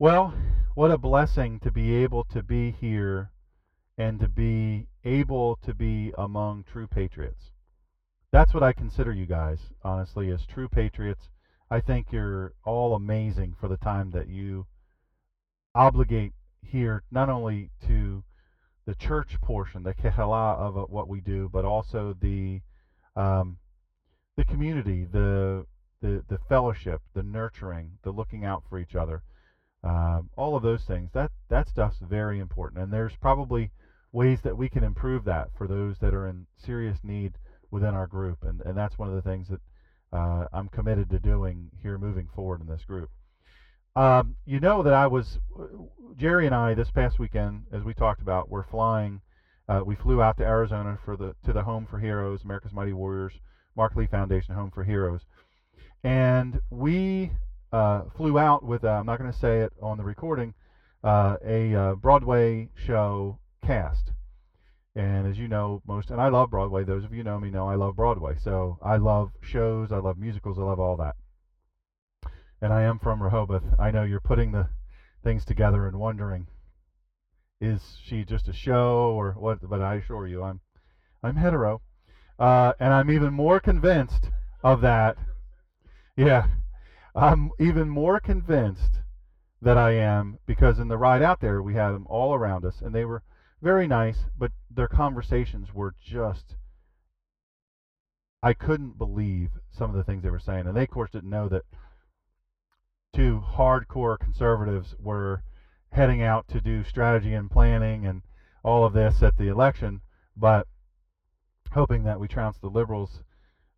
Well, what a blessing to be able to be here and to be able to be among true patriots. That's what I consider you guys, honestly, as true patriots. I think you're all amazing for the time that you obligate here, not only to the church portion, the kehala of uh, what we do, but also the um, the community, the, the the fellowship, the nurturing, the looking out for each other, um, all of those things. That that stuff's very important, and there's probably ways that we can improve that for those that are in serious need within our group, and and that's one of the things that uh, I'm committed to doing here moving forward in this group. Um, you know that I was Jerry and I this past weekend, as we talked about, we're flying. Uh, we flew out to Arizona for the to the Home for Heroes, America's Mighty Warriors, Mark Lee Foundation Home for Heroes, and we uh, flew out with. Uh, I'm not going to say it on the recording. Uh, a uh, Broadway show cast, and as you know, most and I love Broadway. Those of you know me know I love Broadway. So I love shows. I love musicals. I love all that and I am from Rehoboth, I know you're putting the things together and wondering, is she just a show or what? But I assure you, I'm I'm hetero, uh, and I'm even more convinced of that. Yeah, I'm even more convinced that I am because in the ride out there we had them all around us, and they were very nice, but their conversations were just. I couldn't believe some of the things they were saying, and they of course didn't know that two hardcore conservatives were heading out to do strategy and planning and all of this at the election, but hoping that we trounce the liberals.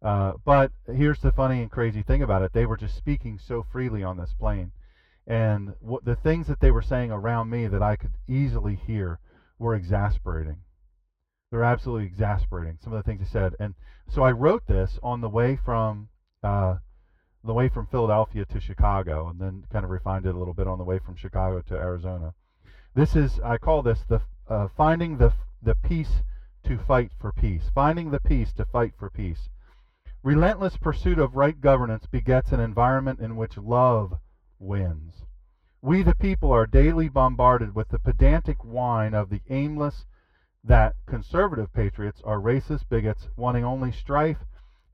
Uh, but here's the funny and crazy thing about it: they were just speaking so freely on this plane, and what, the things that they were saying around me that I could easily hear were exasperating. They're absolutely exasperating. Some of the things they said, and so I wrote this on the way from uh, the way from Philadelphia to Chicago, and then kind of refined it a little bit on the way from Chicago to Arizona. This is I call this the uh, finding the the peace to fight for peace, finding the peace to fight for peace. Relentless pursuit of right governance begets an environment in which love wins. We, the people, are daily bombarded with the pedantic whine of the aimless that conservative patriots are racist bigots wanting only strife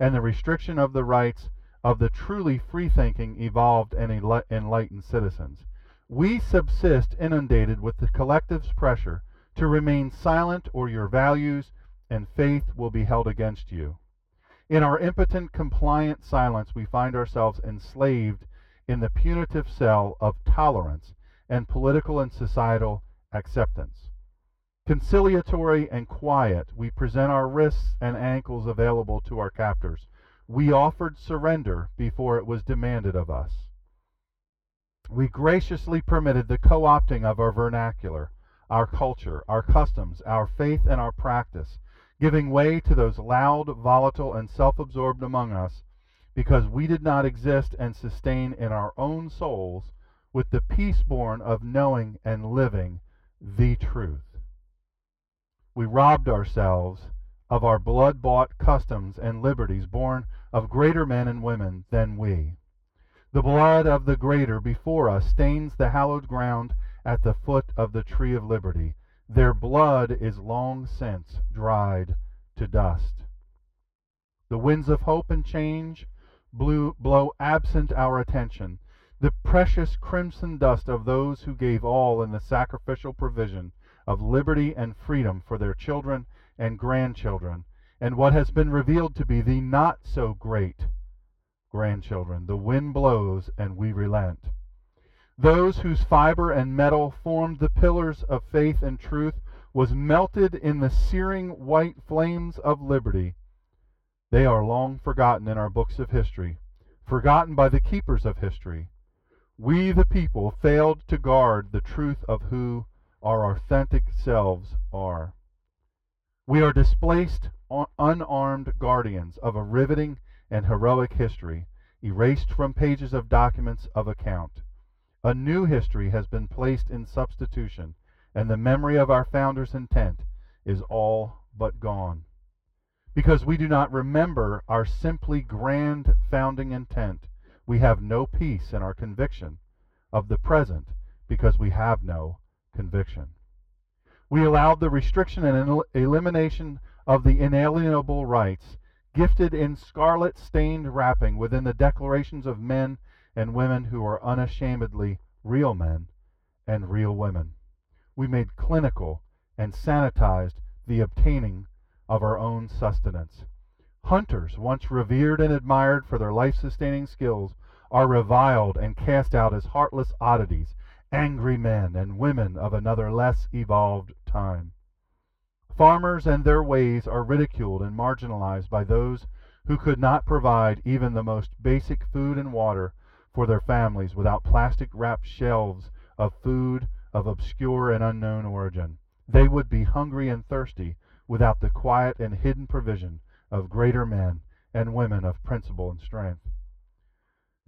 and the restriction of the rights of the truly free-thinking, evolved, and enlightened citizens. We subsist inundated with the collective's pressure to remain silent or your values and faith will be held against you. In our impotent, compliant silence, we find ourselves enslaved in the punitive cell of tolerance and political and societal acceptance. Conciliatory and quiet, we present our wrists and ankles available to our captors we offered surrender before it was demanded of us. We graciously permitted the co opting of our vernacular, our culture, our customs, our faith, and our practice, giving way to those loud, volatile, and self absorbed among us, because we did not exist and sustain in our own souls with the peace born of knowing and living the truth. We robbed ourselves of our blood bought customs and liberties born of greater men and women than we. The blood of the greater before us stains the hallowed ground at the foot of the tree of liberty. Their blood is long since dried to dust. The winds of hope and change blew, blow absent our attention. The precious crimson dust of those who gave all in the sacrificial provision of liberty and freedom for their children and grandchildren and what has been revealed to be the not so great grandchildren. The wind blows and we relent. Those whose fiber and metal formed the pillars of faith and truth was melted in the searing white flames of liberty. They are long forgotten in our books of history, forgotten by the keepers of history, we, the people, failed to guard the truth of who our authentic selves are. We are displaced, unarmed guardians of a riveting and heroic history, erased from pages of documents of account. A new history has been placed in substitution, and the memory of our founders' intent is all but gone. Because we do not remember our simply grand founding intent, we have no peace in our conviction of the present because we have no conviction. We allowed the restriction and el elimination of the inalienable rights gifted in scarlet stained wrapping within the declarations of men and women who are unashamedly real men and real women. We made clinical and sanitized the obtaining of our own sustenance. Hunters, once revered and admired for their life sustaining skills, are reviled and cast out as heartless oddities, angry men and women of another less evolved time. Farmers and their ways are ridiculed and marginalized by those who could not provide even the most basic food and water for their families without plastic wrapped shelves of food of obscure and unknown origin. They would be hungry and thirsty without the quiet and hidden provision of greater men and women of principle and strength.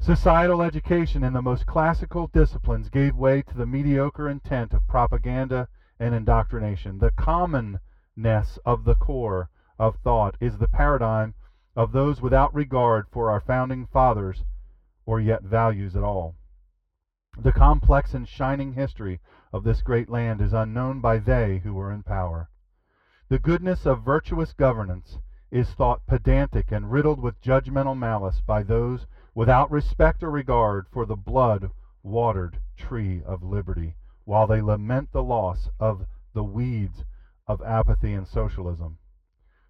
Societal education in the most classical disciplines gave way to the mediocre intent of propaganda and indoctrination. The commonness of the core of thought is the paradigm of those without regard for our founding fathers or yet values at all. The complex and shining history of this great land is unknown by they who were in power. The goodness of virtuous governance is thought pedantic and riddled with judgmental malice by those without respect or regard for the blood watered tree of liberty, while they lament the loss of the weeds of apathy and socialism.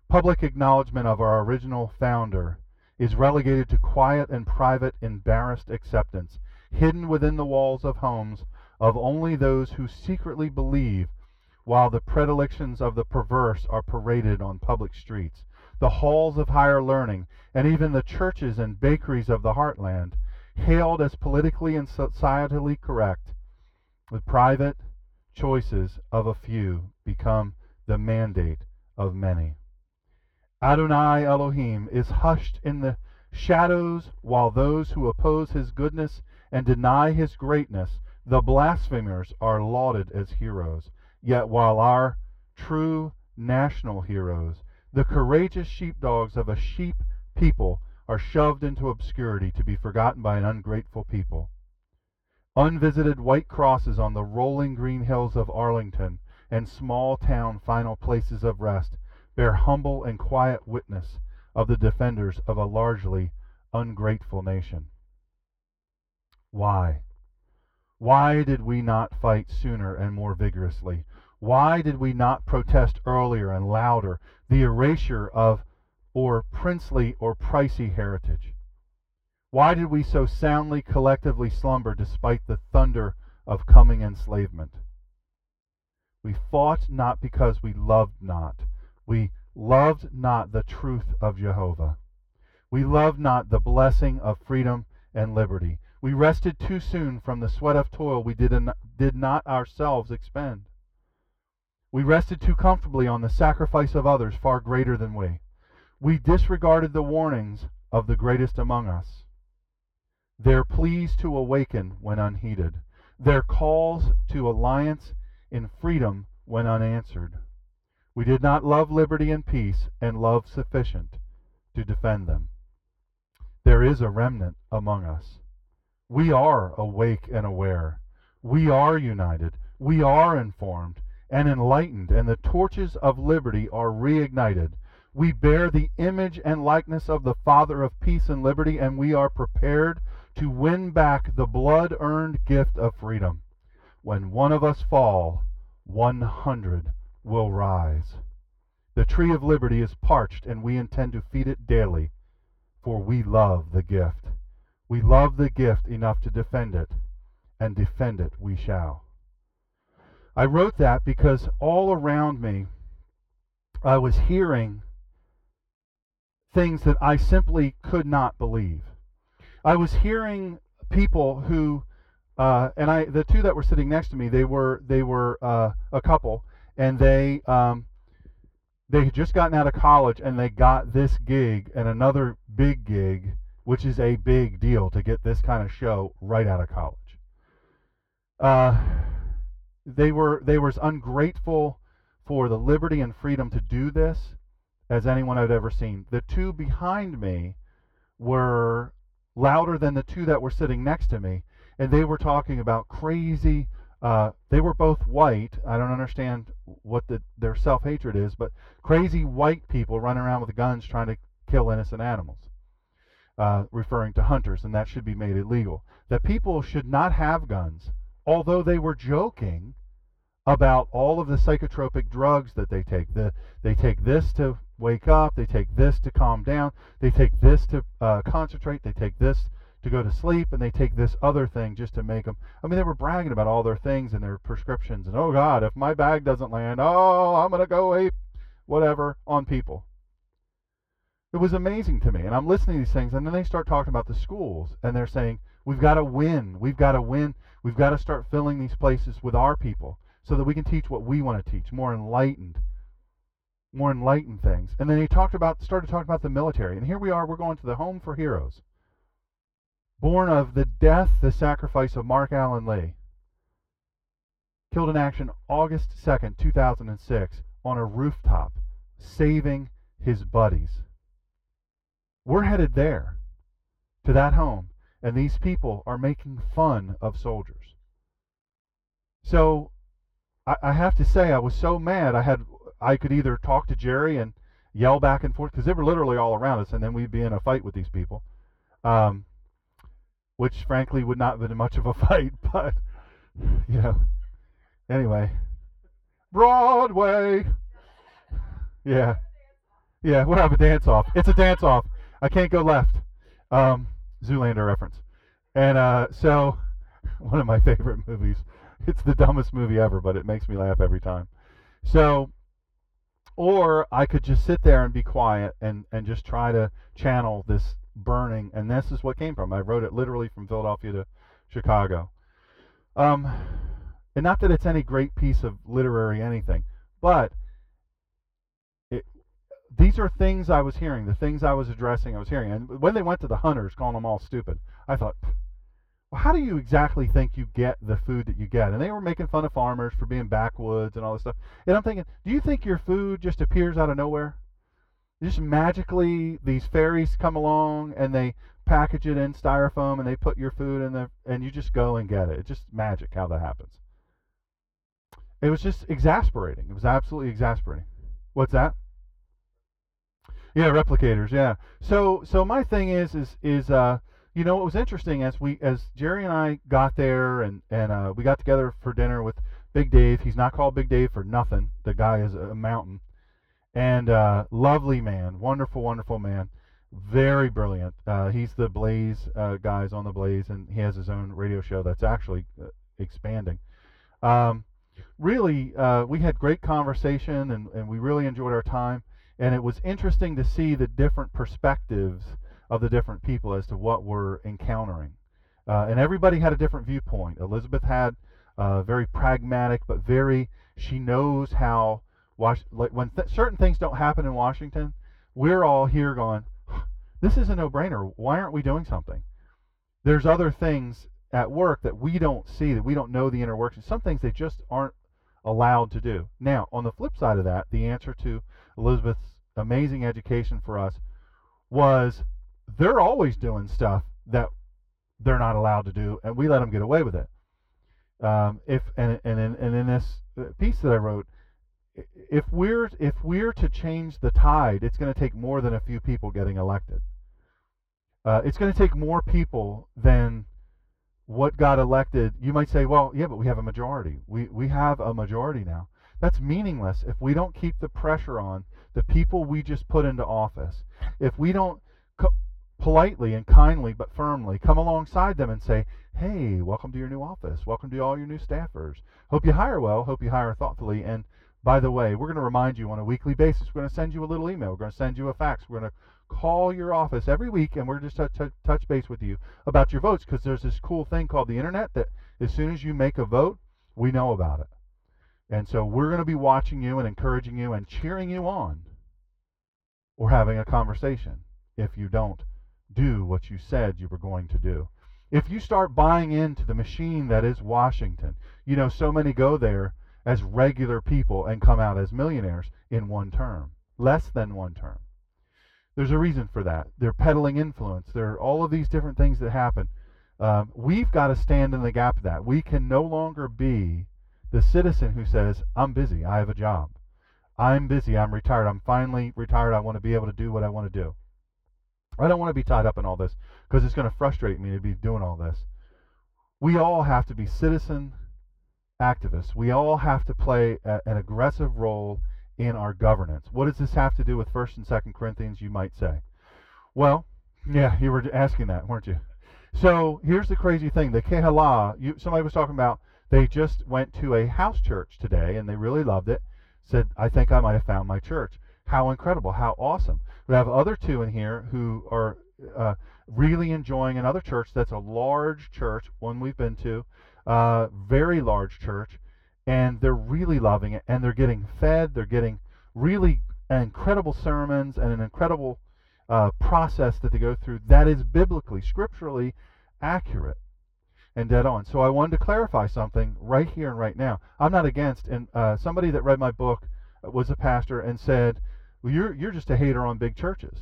Public acknowledgment of our original founder is relegated to quiet and private embarrassed acceptance, hidden within the walls of homes of only those who secretly believe while the predilections of the perverse are paraded on public streets, the halls of higher learning, and even the churches and bakeries of the heartland, hailed as politically and societally correct, the private choices of a few become the mandate of many. Adonai Elohim is hushed in the shadows while those who oppose his goodness and deny his greatness, the blasphemers, are lauded as heroes. Yet while our true national heroes, the courageous sheepdogs of a sheep people, are shoved into obscurity to be forgotten by an ungrateful people. Unvisited white crosses on the rolling green hills of Arlington and small town final places of rest bear humble and quiet witness of the defenders of a largely ungrateful nation. Why? Why did we not fight sooner and more vigorously? Why did we not protest earlier and louder the erasure of or princely or pricey heritage? Why did we so soundly collectively slumber despite the thunder of coming enslavement? We fought not because we loved not. We loved not the truth of Jehovah. We loved not the blessing of freedom and liberty. We rested too soon from the sweat of toil we did, did not ourselves expend. We rested too comfortably on the sacrifice of others far greater than we. We disregarded the warnings of the greatest among us. Their pleas to awaken when unheeded, their calls to alliance in freedom when unanswered. We did not love liberty and peace and love sufficient to defend them. There is a remnant among us. We are awake and aware. We are united. We are informed and enlightened, and the torches of liberty are reignited. We bear the image and likeness of the Father of peace and liberty, and we are prepared to win back the blood earned gift of freedom. When one of us fall, one hundred will rise. The tree of liberty is parched, and we intend to feed it daily, for we love the gift. We love the gift enough to defend it, and defend it we shall. I wrote that because all around me I was hearing things that I simply could not believe. I was hearing people who uh, and I the two that were sitting next to me they were they were uh, a couple and they um, they had just gotten out of college and they got this gig and another big gig which is a big deal to get this kind of show right out of college uh, they were they were as ungrateful for the liberty and freedom to do this as anyone I'd ever seen. The two behind me were louder than the two that were sitting next to me, and they were talking about crazy. Uh, they were both white. I don't understand what the, their self hatred is, but crazy white people running around with guns trying to kill innocent animals, uh, referring to hunters, and that should be made illegal. That people should not have guns, although they were joking about all of the psychotropic drugs that they take. The, they take this to wake up, they take this to calm down, they take this to uh, concentrate, they take this to go to sleep, and they take this other thing just to make them. I mean, they were bragging about all their things and their prescriptions, and oh God, if my bag doesn't land, oh, I'm going to go ape, whatever, on people. It was amazing to me, and I'm listening to these things, and then they start talking about the schools, and they're saying, we've got to win, we've got to win, we've got to start filling these places with our people so that we can teach what we want to teach, more enlightened, more enlightened things. And then he talked about, started talking about the military. And here we are, we're going to the Home for Heroes, born of the death, the sacrifice of Mark Allen Lee, killed in action August 2nd, 2006, on a rooftop, saving his buddies. We're headed there, to that home, and these people are making fun of soldiers. So I, I have to say, I was so mad. I had I could either talk to Jerry and yell back and forth because they were literally all around us, and then we'd be in a fight with these people, um, which frankly would not have been much of a fight. But you know, anyway, Broadway. Yeah, yeah, we'll have a dance off. It's a dance off. I can't go left. Um, Zoolander reference, and uh, so one of my favorite movies. it's the dumbest movie ever, but it makes me laugh every time. So, or I could just sit there and be quiet and, and just try to channel this burning. And this is what came from. I wrote it literally from Philadelphia to Chicago. Um, and not that it's any great piece of literary anything, but it, these are things I was hearing, the things I was addressing, I was hearing. And when they went to the hunters, calling them all stupid, I thought, well, how do you exactly think you get the food that you get? And they were making fun of farmers for being backwoods and all this stuff. And I'm thinking, do you think your food just appears out of nowhere? Just magically, these fairies come along and they package it in styrofoam and they put your food in there and you just go and get it. It's just magic how that happens. It was just exasperating. It was absolutely exasperating. What's that? Yeah, replicators. Yeah. So so my thing is is is uh you know, it was interesting as we as Jerry and I got there and and uh, we got together for dinner with Big Dave. He's not called Big Dave for nothing. The guy is a mountain, and uh, lovely man, wonderful, wonderful man, very brilliant. Uh, he's the Blaze uh, guys on the Blaze, and he has his own radio show that's actually uh, expanding. Um, really, uh, we had great conversation, and and we really enjoyed our time. And it was interesting to see the different perspectives of the different people as to what we're encountering. Uh, and everybody had a different viewpoint. Elizabeth had very pragmatic, but very, she knows how, Was- like when th- certain things don't happen in Washington, we're all here going, this is a no brainer. Why aren't we doing something? There's other things at work that we don't see, that we don't know the inner workings. Some things they just aren't allowed to do. Now, on the flip side of that, the answer to Elizabeth's amazing education for us was they're always doing stuff that they're not allowed to do, and we let them get away with it. Um, if and and in, and in this uh, piece that I wrote, if we're if we're to change the tide, it's going to take more than a few people getting elected. Uh, it's going to take more people than what got elected. You might say, well, yeah, but we have a majority. We we have a majority now. That's meaningless if we don't keep the pressure on the people we just put into office. If we don't politely and kindly but firmly come alongside them and say, hey, welcome to your new office. Welcome to all your new staffers. Hope you hire well. Hope you hire thoughtfully. And by the way, we're going to remind you on a weekly basis. We're going to send you a little email. We're going to send you a fax. We're going to call your office every week and we're just to touch base with you about your votes because there's this cool thing called the internet that As soon as you make a vote, we know about it. And so we're going to be watching you and encouraging you and cheering you on or having a conversation if you don't do what you said you were going to do. If you start buying into the machine that is Washington, you know, so many go there as regular people and come out as millionaires in one term, less than one term. There's a reason for that. They're peddling influence. There are all of these different things that happen. Um, we've got to stand in the gap of that. We can no longer be the citizen who says, I'm busy, I have a job. I'm busy, I'm retired, I'm finally retired, I want to be able to do what I want to do. I don't want to be tied up in all this because it's going to frustrate me to be doing all this. We all have to be citizen activists. We all have to play a, an aggressive role in our governance. What does this have to do with 1st and 2nd Corinthians, you might say? Well, yeah, you were asking that, weren't you? So here's the crazy thing. The Kehalah, you, somebody was talking about they just went to a house church today and they really loved it. Said, I think I might have found my church. How incredible, how awesome. We have other two in here who are uh, really enjoying another church that's a large church, one we've been to, uh, very large church, and they're really loving it, and they're getting fed, they're getting really incredible sermons and an incredible uh, process that they go through that is biblically, scripturally accurate and dead on. So I wanted to clarify something right here and right now. I'm not against, and uh, somebody that read my book was a pastor and said, "Well, you're you're just a hater on big churches.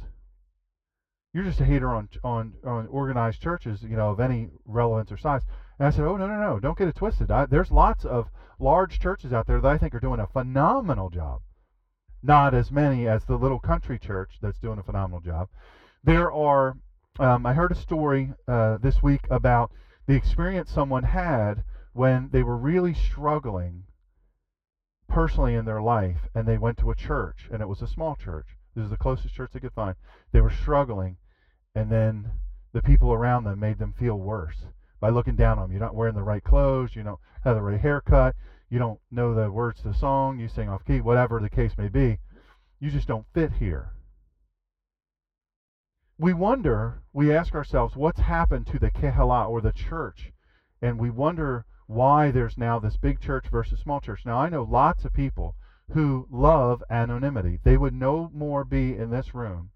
You're just a hater on on on organized churches, you know, of any relevance or size." And I said, "Oh no no no! Don't get it twisted. I, there's lots of large churches out there that I think are doing a phenomenal job. Not as many as the little country church that's doing a phenomenal job. There are. Um, I heard a story uh, this week about." the experience someone had when they were really struggling personally in their life and they went to a church and it was a small church. This is the closest church they could find. They were struggling and then the people around them made them feel worse by looking down on them. You're not wearing the right clothes, you don't have the right haircut, you don't know the words to the song, you sing off key, whatever the case may be. You just don't fit here we wonder, we ask ourselves, what's happened to the Kehalah or the church? And we wonder why there's now this big church versus small church. Now, I know lots of people who love anonymity. They would no more be in this room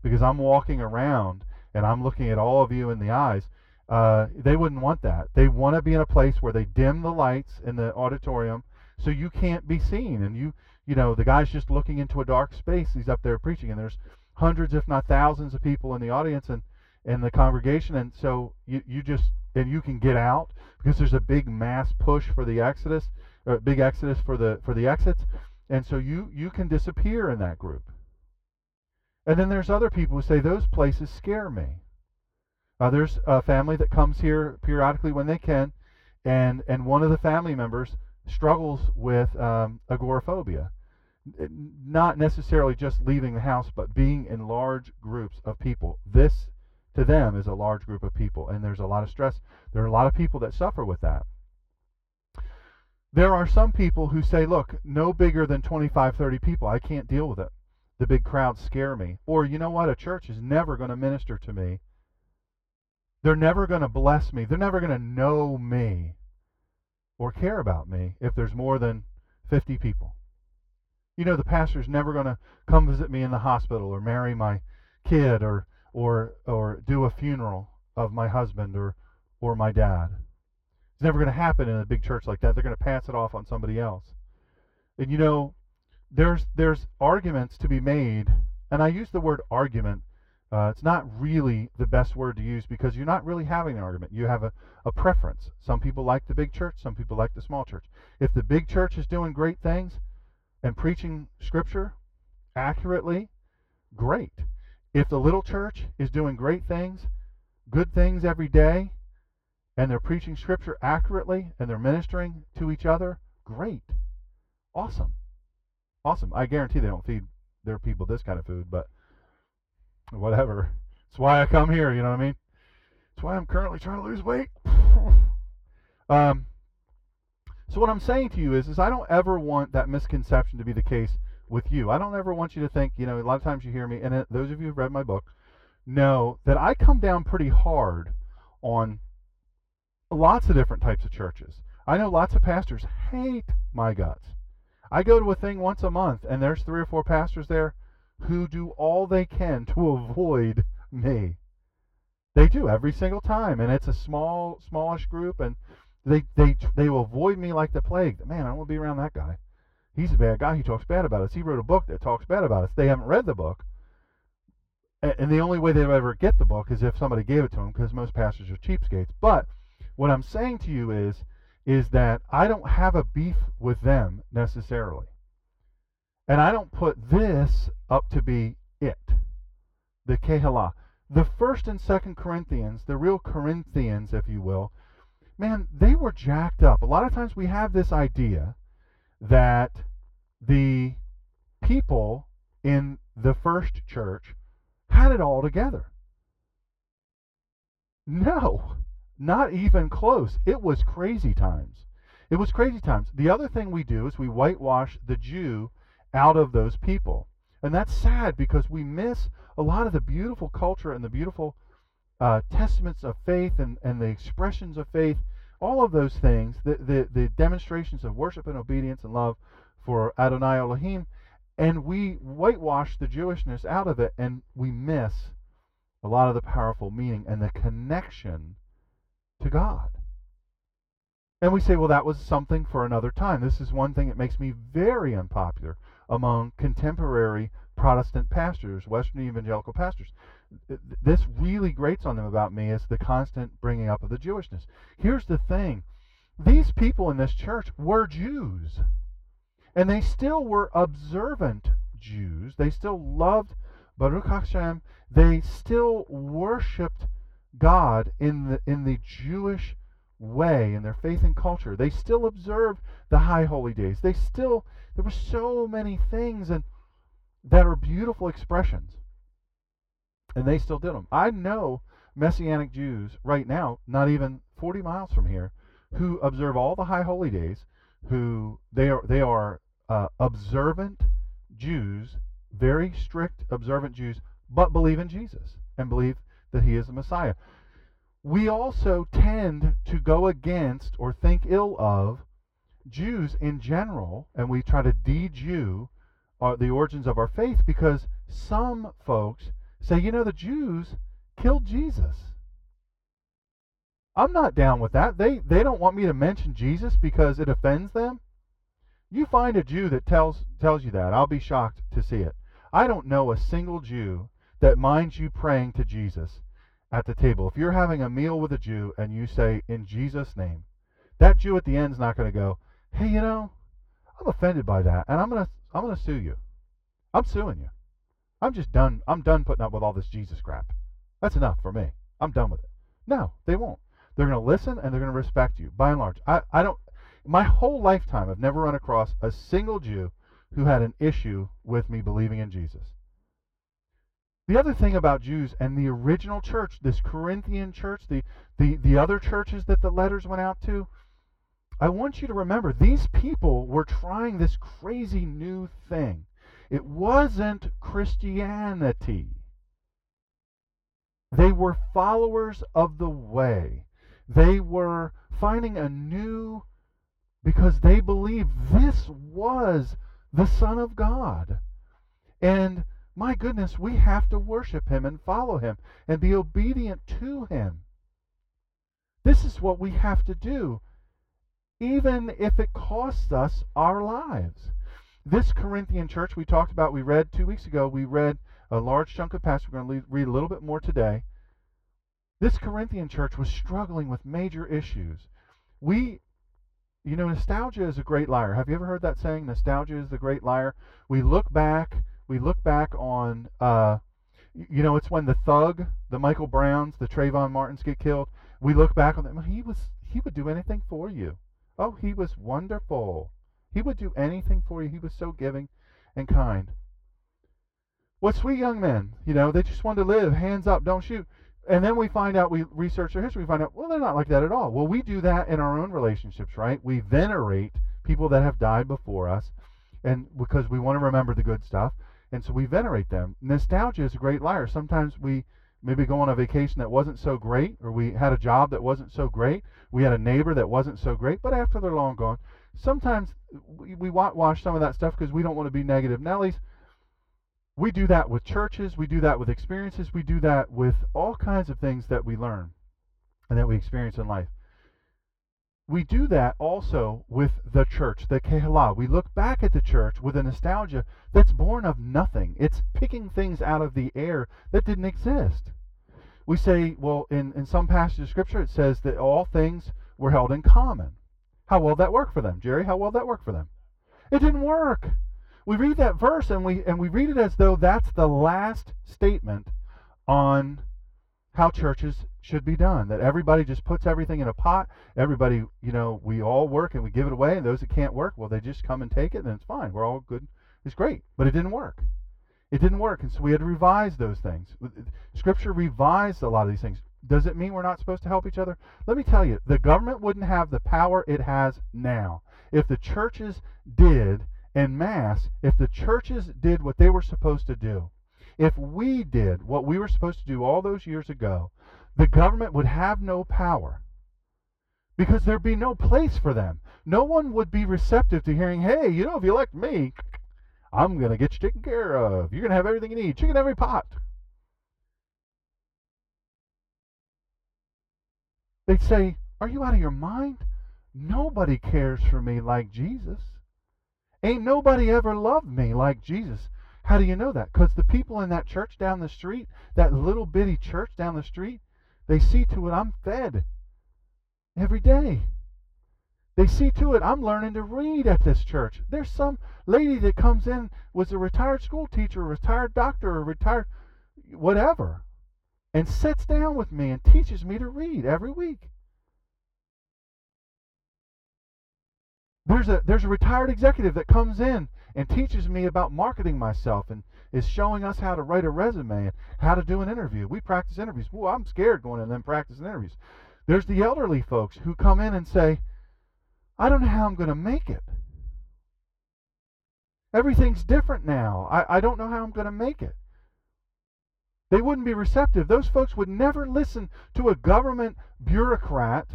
because I'm walking around and I'm looking at all of you in the eyes. Uh, they wouldn't want that. They want to be in a place where they dim the lights in the auditorium so you can't be seen. And you, you know, the guy's just looking into a dark space. He's up there preaching, and there's hundreds, if not thousands, of people in the audience and in the congregation, and so you you just and you can get out because there's a big mass push for the exodus, or big exodus for the for the exits, and so you you can disappear in that group. And then there's other people who say those places scare me. Uh, there's a family that comes here periodically when they can, and and one of the family members struggles with um, agoraphobia not necessarily just leaving the house, but being in large groups of people. This, to them, is a large group of people, and there's a lot of stress. There are a lot of people that suffer with that. There are some people who say, look, no bigger than 25, 30 people. I can't deal with it. The big crowds scare me. Or, you know what? A church is never going to minister to me. They're never going to bless me. They're never going to know me or care about me if there's more than 50 people you know the pastor's never going to come visit me in the hospital or marry my kid or or or do a funeral of my husband or or my dad. It's never going to happen in a big church like that. They're going to pass it off on somebody else. And you know, there's there's arguments to be made, and I use the word argument. Uh, it's not really the best word to use because you're not really having an argument. You have a, a preference. Some people like the big church, some people like the small church. If the big church is doing great things, and preaching Scripture accurately, great. If the little church is doing great things, good things every day, and they're preaching Scripture accurately and they're ministering to each other, great. Awesome. Awesome. I guarantee they don't feed their people this kind of food, but whatever. That's why I come here, you know what I mean? That's why I'm currently trying to lose weight. um, so what I'm saying to you is, is I don't ever want that misconception to be the case with you. I don't ever want you to think, you know, a lot of times you hear me, and it, those of you who've read my book know that I come down pretty hard on lots of different types of churches. I know lots of pastors hate my guts. I go to a thing once a month, and there's three or four pastors there who do all they can to avoid me. They do every single time, and it's a small, smallish group, and they they they will avoid me like the plague. Man, I don't be around that guy. He's a bad guy. He talks bad about us. He wrote a book that talks bad about us. They haven't read the book, and the only way they'll ever get the book is if somebody gave it to them, because most pastors are cheapskates. But what I'm saying to you is, is that I don't have a beef with them necessarily, and I don't put this up to be it, the Kehalah. The first and second Corinthians, the real Corinthians, if you will, man, they were jacked up. A lot of times we have this idea that the people in the first church had it all together. No, not even close. It was crazy times. It was crazy times. The other thing we do is we whitewash the Jew out of those people. And that's sad because we miss a lot of the beautiful culture and the beautiful uh, testaments of faith and, and the expressions of faith, all of those things, the, the, the demonstrations of worship and obedience and love for Adonai Elohim, and we whitewash the Jewishness out of it, and we miss a lot of the powerful meaning and the connection to God. And we say, well, that was something for another time. This is one thing that makes me very unpopular among contemporary Protestant pastors, Western evangelical pastors. This really grates on them about me is the constant bringing up of the Jewishness. Here's the thing these people in this church were Jews. And they still were observant Jews. They still loved Baruch Hashem. They still worshipped God in the in the Jewish way in their faith and culture. They still observed the high holy days. They still there were so many things and that are beautiful expressions. And they still did them. I know messianic Jews right now, not even 40 miles from here, who observe all the high holy days, who they are they are uh, observant Jews, very strict observant Jews, but believe in Jesus and believe that he is the Messiah. We also tend to go against or think ill of Jews in general, and we try to de-Jew uh, the origins of our faith because some folks say, you know, the Jews killed Jesus. I'm not down with that. They they don't want me to mention Jesus because it offends them. You find a Jew that tells tells you that. I'll be shocked to see it. I don't know a single Jew that minds you praying to Jesus at the table. If you're having a meal with a Jew and you say in Jesus' name, that Jew at the end's not going to go, "Hey, you know, I'm offended by that, and I'm gonna I'm gonna sue you. I'm suing you. I'm just done. I'm done putting up with all this Jesus crap. That's enough for me. I'm done with it." No, they won't. They're going to listen and they're going to respect you. By and large, I, I don't my whole lifetime, I've never run across a single Jew who had an issue with me believing in Jesus. The other thing about Jews and the original church, this Corinthian church, the, the, the other churches that the letters went out to, I want you to remember these people were trying this crazy new thing. It wasn't Christianity. They were followers of the way. They were finding a new because they believed this was the Son of God. And my goodness, we have to worship him and follow him and be obedient to him. This is what we have to do, even if it costs us our lives. This Corinthian church we talked about, we read two weeks ago, we read a large chunk of passage. We're going to read a little bit more today. This Corinthian church was struggling with major issues. We you know, nostalgia is a great liar. Have you ever heard that saying? Nostalgia is the great liar. We look back. We look back on. Uh, you know, it's when the thug, the Michael Browns, the Trayvon Martins get killed. We look back on them. He was. He would do anything for you. Oh, he was wonderful. He would do anything for you. He was so giving and kind. What sweet young men, you know, they just wanted to live. Hands up, don't shoot. And then we find out, we research their history, we find out, well, they're not like that at all. Well, we do that in our own relationships, right? We venerate people that have died before us, and because we want to remember the good stuff, and so we venerate them. Nostalgia is a great liar. Sometimes we maybe go on a vacation that wasn't so great, or we had a job that wasn't so great, we had a neighbor that wasn't so great, but after they're long gone, sometimes we, we whitewash some of that stuff because we don't want to be negative Nellies. We do that with churches, we do that with experiences, we do that with all kinds of things that we learn and that we experience in life. We do that also with the church, the Kehillah. We look back at the church with a nostalgia that's born of nothing. It's picking things out of the air that didn't exist. We say, well, in, in some passage of Scripture, it says that all things were held in common. How well that worked for them? Jerry, how well that worked for them? It didn't work. We read that verse and we and we read it as though that's the last statement on how churches should be done. That everybody just puts everything in a pot. Everybody, you know, we all work and we give it away, and those that can't work, well, they just come and take it, and it's fine. We're all good. It's great. But it didn't work. It didn't work, and so we had to revise those things. Scripture revised a lot of these things. Does it mean we're not supposed to help each other? Let me tell you, the government wouldn't have the power it has now if the churches did en masse, if the churches did what they were supposed to do. If we did what we were supposed to do all those years ago, the government would have no power because there'd be no place for them. No one would be receptive to hearing, hey, you know, if you elect me, I'm going to get you taken care of. You're going to have everything you need. Chicken every pot. They'd say, Are you out of your mind? Nobody cares for me like Jesus. Ain't nobody ever loved me like Jesus. How do you know that? Because the people in that church down the street, that little bitty church down the street, they see to it I'm fed every day. They see to it I'm learning to read at this church. There's some lady that comes in was a retired school teacher, a retired doctor, a retired whatever and sits down with me and teaches me to read every week. There's a there's a retired executive that comes in and teaches me about marketing myself and is showing us how to write a resume and how to do an interview. We practice interviews. Well, I'm scared going in and then practicing interviews. There's the elderly folks who come in and say, I don't know how I'm going to make it. Everything's different now. I, I don't know how I'm going to make it. They wouldn't be receptive. Those folks would never listen to a government bureaucrat,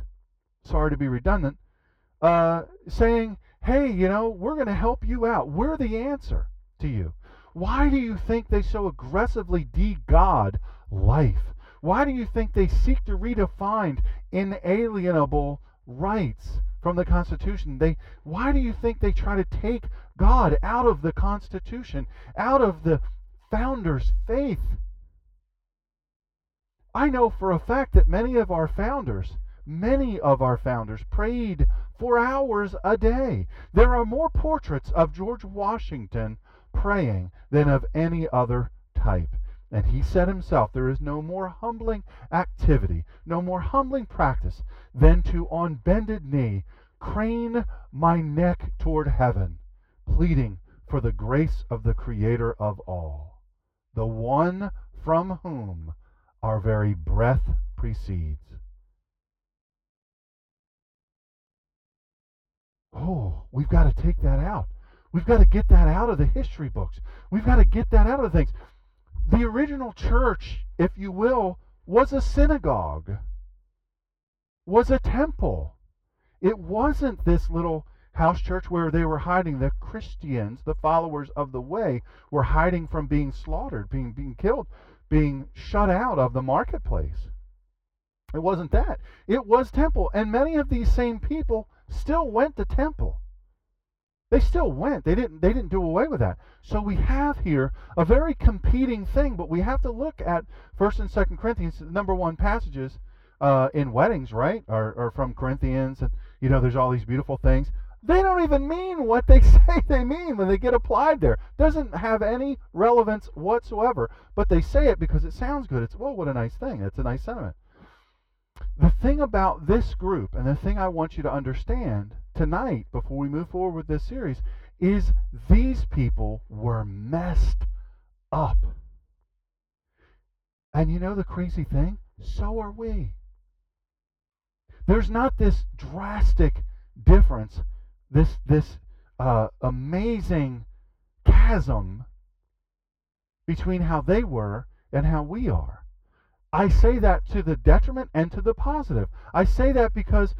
sorry to be redundant, uh, saying, hey, you know, we're going to help you out. We're the answer to you. Why do you think they so aggressively de-God life? Why do you think they seek to redefine inalienable rights from the Constitution? They why do you think they try to take God out of the Constitution, out of the founders' faith? I know for a fact that many of our founders, many of our founders prayed for hours a day. There are more portraits of George Washington praying than of any other type. And he said himself, there is no more humbling activity, no more humbling practice than to, on bended knee, crane my neck toward heaven, pleading for the grace of the Creator of all, the one from whom our very breath precedes. Oh, we've got to take that out. We've got to get that out of the history books. We've got to get that out of things. The original church, if you will, was a synagogue, was a temple. It wasn't this little house church where they were hiding. The Christians, the followers of the way, were hiding from being slaughtered, being, being killed being shut out of the marketplace. It wasn't that. It was temple. And many of these same people still went to temple. They still went. They didn't they didn't do away with that. So we have here a very competing thing, but we have to look at first and second Corinthians, number one passages uh, in weddings, right? Are, are from Corinthians and you know there's all these beautiful things they don't even mean what they say they mean when they get applied there. Doesn't have any relevance whatsoever, but they say it because it sounds good. It's, well, what a nice thing. It's a nice sentiment. The thing about this group, and the thing I want you to understand tonight before we move forward with this series, is these people were messed up. And you know the crazy thing? So are we. There's not this drastic difference this this uh, amazing chasm between how they were and how we are. I say that to the detriment and to the positive. I say that because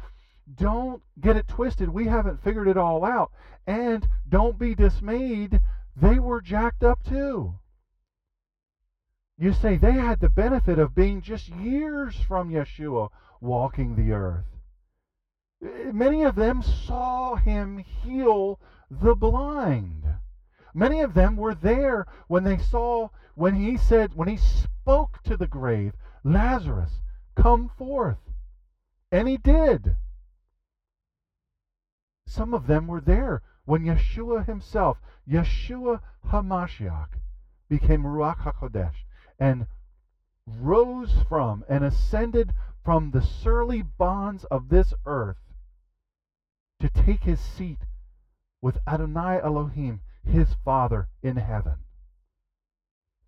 don't get it twisted. We haven't figured it all out. And don't be dismayed. They were jacked up too. You say they had the benefit of being just years from Yeshua walking the earth. Many of them saw him heal the blind. Many of them were there when they saw, when he said, when he spoke to the grave, Lazarus, come forth. And he did. Some of them were there when Yeshua himself, Yeshua HaMashiach, became Ruach HaKodesh and rose from and ascended from the surly bonds of this earth to take his seat with Adonai Elohim, his Father in heaven.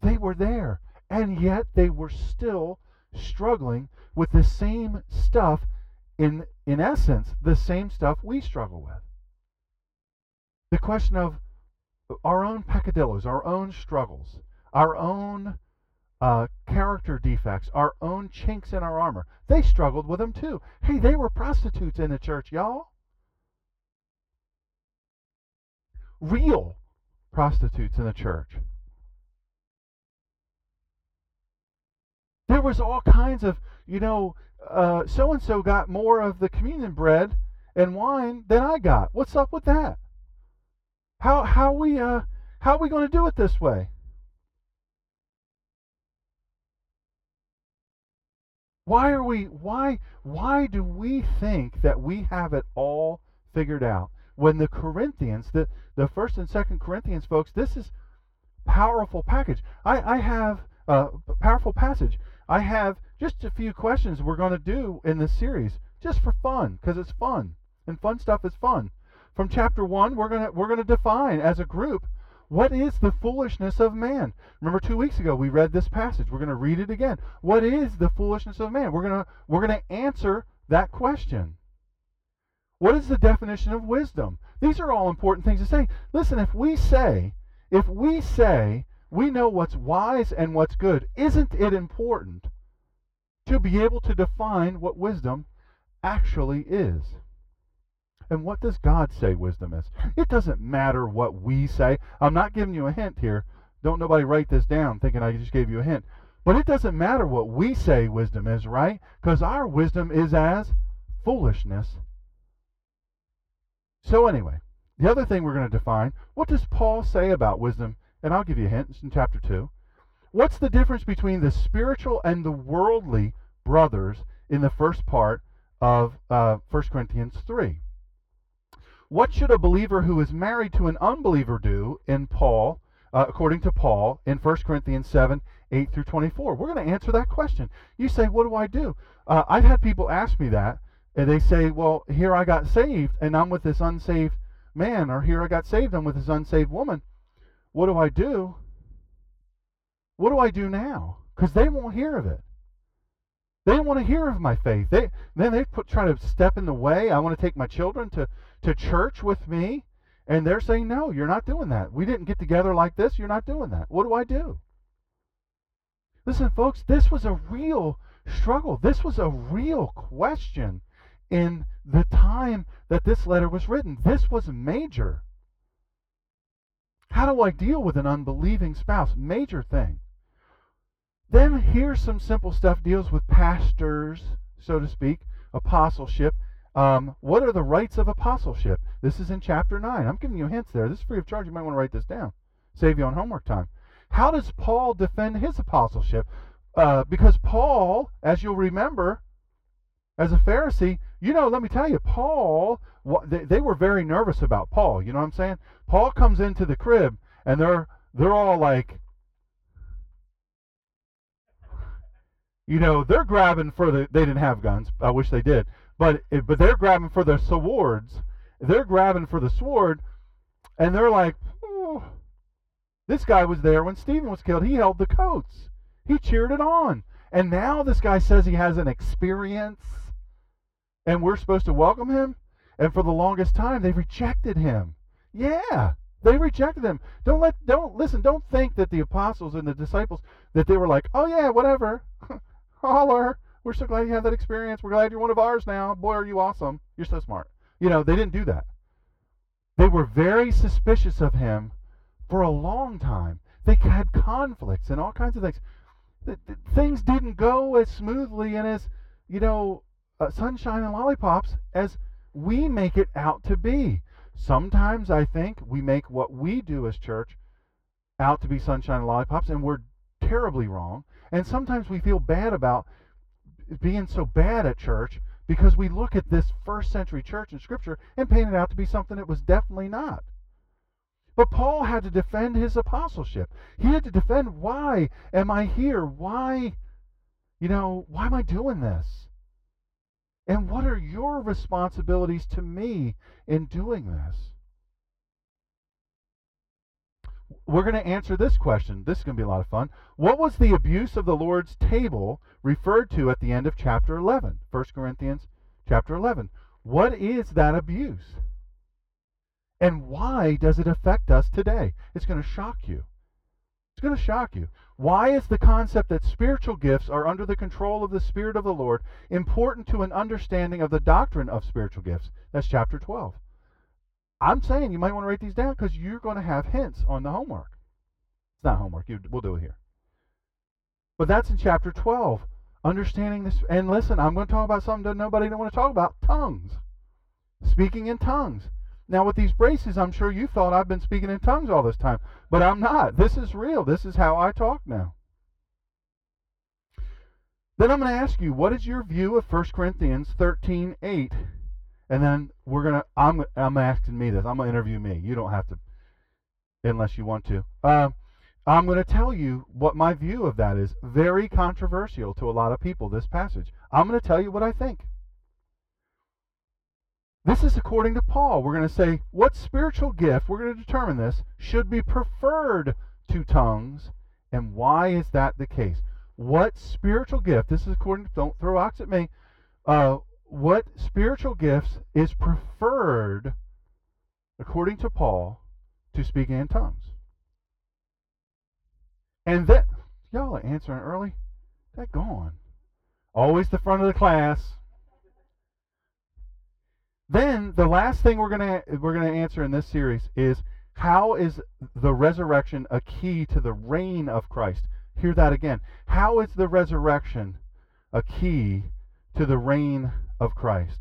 They were there, and yet they were still struggling with the same stuff, in, in essence, the same stuff we struggle with. The question of our own peccadillos, our own struggles, our own uh, character defects, our own chinks in our armor. They struggled with them too. Hey, they were prostitutes in the church, y'all. Real prostitutes in the church. There was all kinds of, you know, so and so got more of the communion bread and wine than I got. What's up with that? How how we uh how are we going to do it this way? Why are we why why do we think that we have it all figured out? When the Corinthians, the, the first and second Corinthians folks, this is powerful package. I, I have a powerful passage. I have just a few questions we're going to do in this series, just for fun, because it's fun. And fun stuff is fun. From chapter one, we're gonna we're gonna define as a group what is the foolishness of man? Remember 2 weeks ago we read this passage. We're going to read it again. What is the foolishness of man? We're going to we're going to answer that question. What is the definition of wisdom? These are all important things to say. Listen, if we say if we say we know what's wise and what's good, isn't it important to be able to define what wisdom actually is? And what does God say wisdom is? It doesn't matter what we say. I'm not giving you a hint here. Don't nobody write this down thinking I just gave you a hint. But it doesn't matter what we say wisdom is, right? Because our wisdom is as foolishness. So, anyway, the other thing we're going to define what does Paul say about wisdom? And I'll give you a hint. It's in chapter 2. What's the difference between the spiritual and the worldly brothers in the first part of uh, 1 Corinthians 3? What should a believer who is married to an unbeliever do in Paul, uh, according to Paul, in 1 Corinthians 7, 8 through 24? We're going to answer that question. You say, What do I do? Uh, I've had people ask me that, and they say, Well, here I got saved, and I'm with this unsaved man, or here I got saved, I'm with this unsaved woman. What do I do? What do I do now? Because they won't hear of it. They don't want to hear of my faith. They then they put try to step in the way. I want to take my children to to church with me, and they're saying, "No, you're not doing that. We didn't get together like this. You're not doing that." What do I do? Listen, folks, this was a real struggle. This was a real question in the time that this letter was written. This was major. How do I deal with an unbelieving spouse? Major thing. Then here's some simple stuff deals with pastors, so to speak, apostleship. Um, what are the rights of apostleship? This is in chapter 9. I'm giving you hints there. This is free of charge. You might want to write this down. Save you on homework time. How does Paul defend his apostleship? Uh, because Paul, as you'll remember, as a Pharisee, you know, let me tell you, Paul, they, they were very nervous about Paul. You know what I'm saying? Paul comes into the crib, and they're they're all like, you know, they're grabbing for the. They didn't have guns. I wish they did, but eh, but they're grabbing for their swords. They're grabbing for the sword, and they're like, oh, this guy was there when Stephen was killed. He held the coats. He cheered it on, and now this guy says he has an experience, and we're supposed to welcome him. And for the longest time, they rejected him. Yeah, they rejected him. Don't let don't listen, don't think that the apostles and the disciples that they were like, "Oh yeah, whatever." holler. We're so glad you had that experience. We're glad you're one of ours now. Boy, are you awesome. You're so smart. You know, they didn't do that. They were very suspicious of him for a long time. They had conflicts and all kinds of things. Things didn't go as smoothly and as, you know, uh, sunshine and lollipops as we make it out to be. Sometimes I think we make what we do as church out to be sunshine and lollipops, and we're terribly wrong. And sometimes we feel bad about being so bad at church because we look at this first century church in Scripture and paint it out to be something it was definitely not. But Paul had to defend his apostleship. He had to defend why am I here? Why, you know, why am I doing this? And what are your responsibilities to me in doing this? We're going to answer this question. This is going to be a lot of fun. What was the abuse of the Lord's table referred to at the end of chapter 11? 1 Corinthians chapter 11. What is that abuse? And why does it affect us today? It's going to shock you. It's going to shock you. Why is the concept that spiritual gifts are under the control of the Spirit of the Lord important to an understanding of the doctrine of spiritual gifts? That's chapter 12. I'm saying you might want to write these down because you're going to have hints on the homework. It's not homework. You, we'll do it here. But that's in chapter 12. Understanding this. And listen, I'm going to talk about something that nobody don't want to talk about tongues. Speaking in tongues. Now, with these braces, I'm sure you thought I've been speaking in tongues all this time, but I'm not. This is real. This is how I talk now. Then I'm going to ask you, what is your view of 1 Corinthians 13 8? And then we're going to, I'm, I'm asking me this. I'm going to interview me. You don't have to, unless you want to. Uh, I'm going to tell you what my view of that is. Very controversial to a lot of people, this passage. I'm going to tell you what I think. This is according to Paul. We're going to say what spiritual gift, we're going to determine this, should be preferred to tongues, and why is that the case? What spiritual gift, this is according to, don't throw rocks at me, uh, what spiritual gifts is preferred, according to Paul, to speaking in tongues? And that, y'all are answering early? That gone. Always the front of the class. Then the last thing we're gonna we're gonna answer in this series is how is the resurrection a key to the reign of Christ? Hear that again. How is the resurrection a key to the reign of Christ?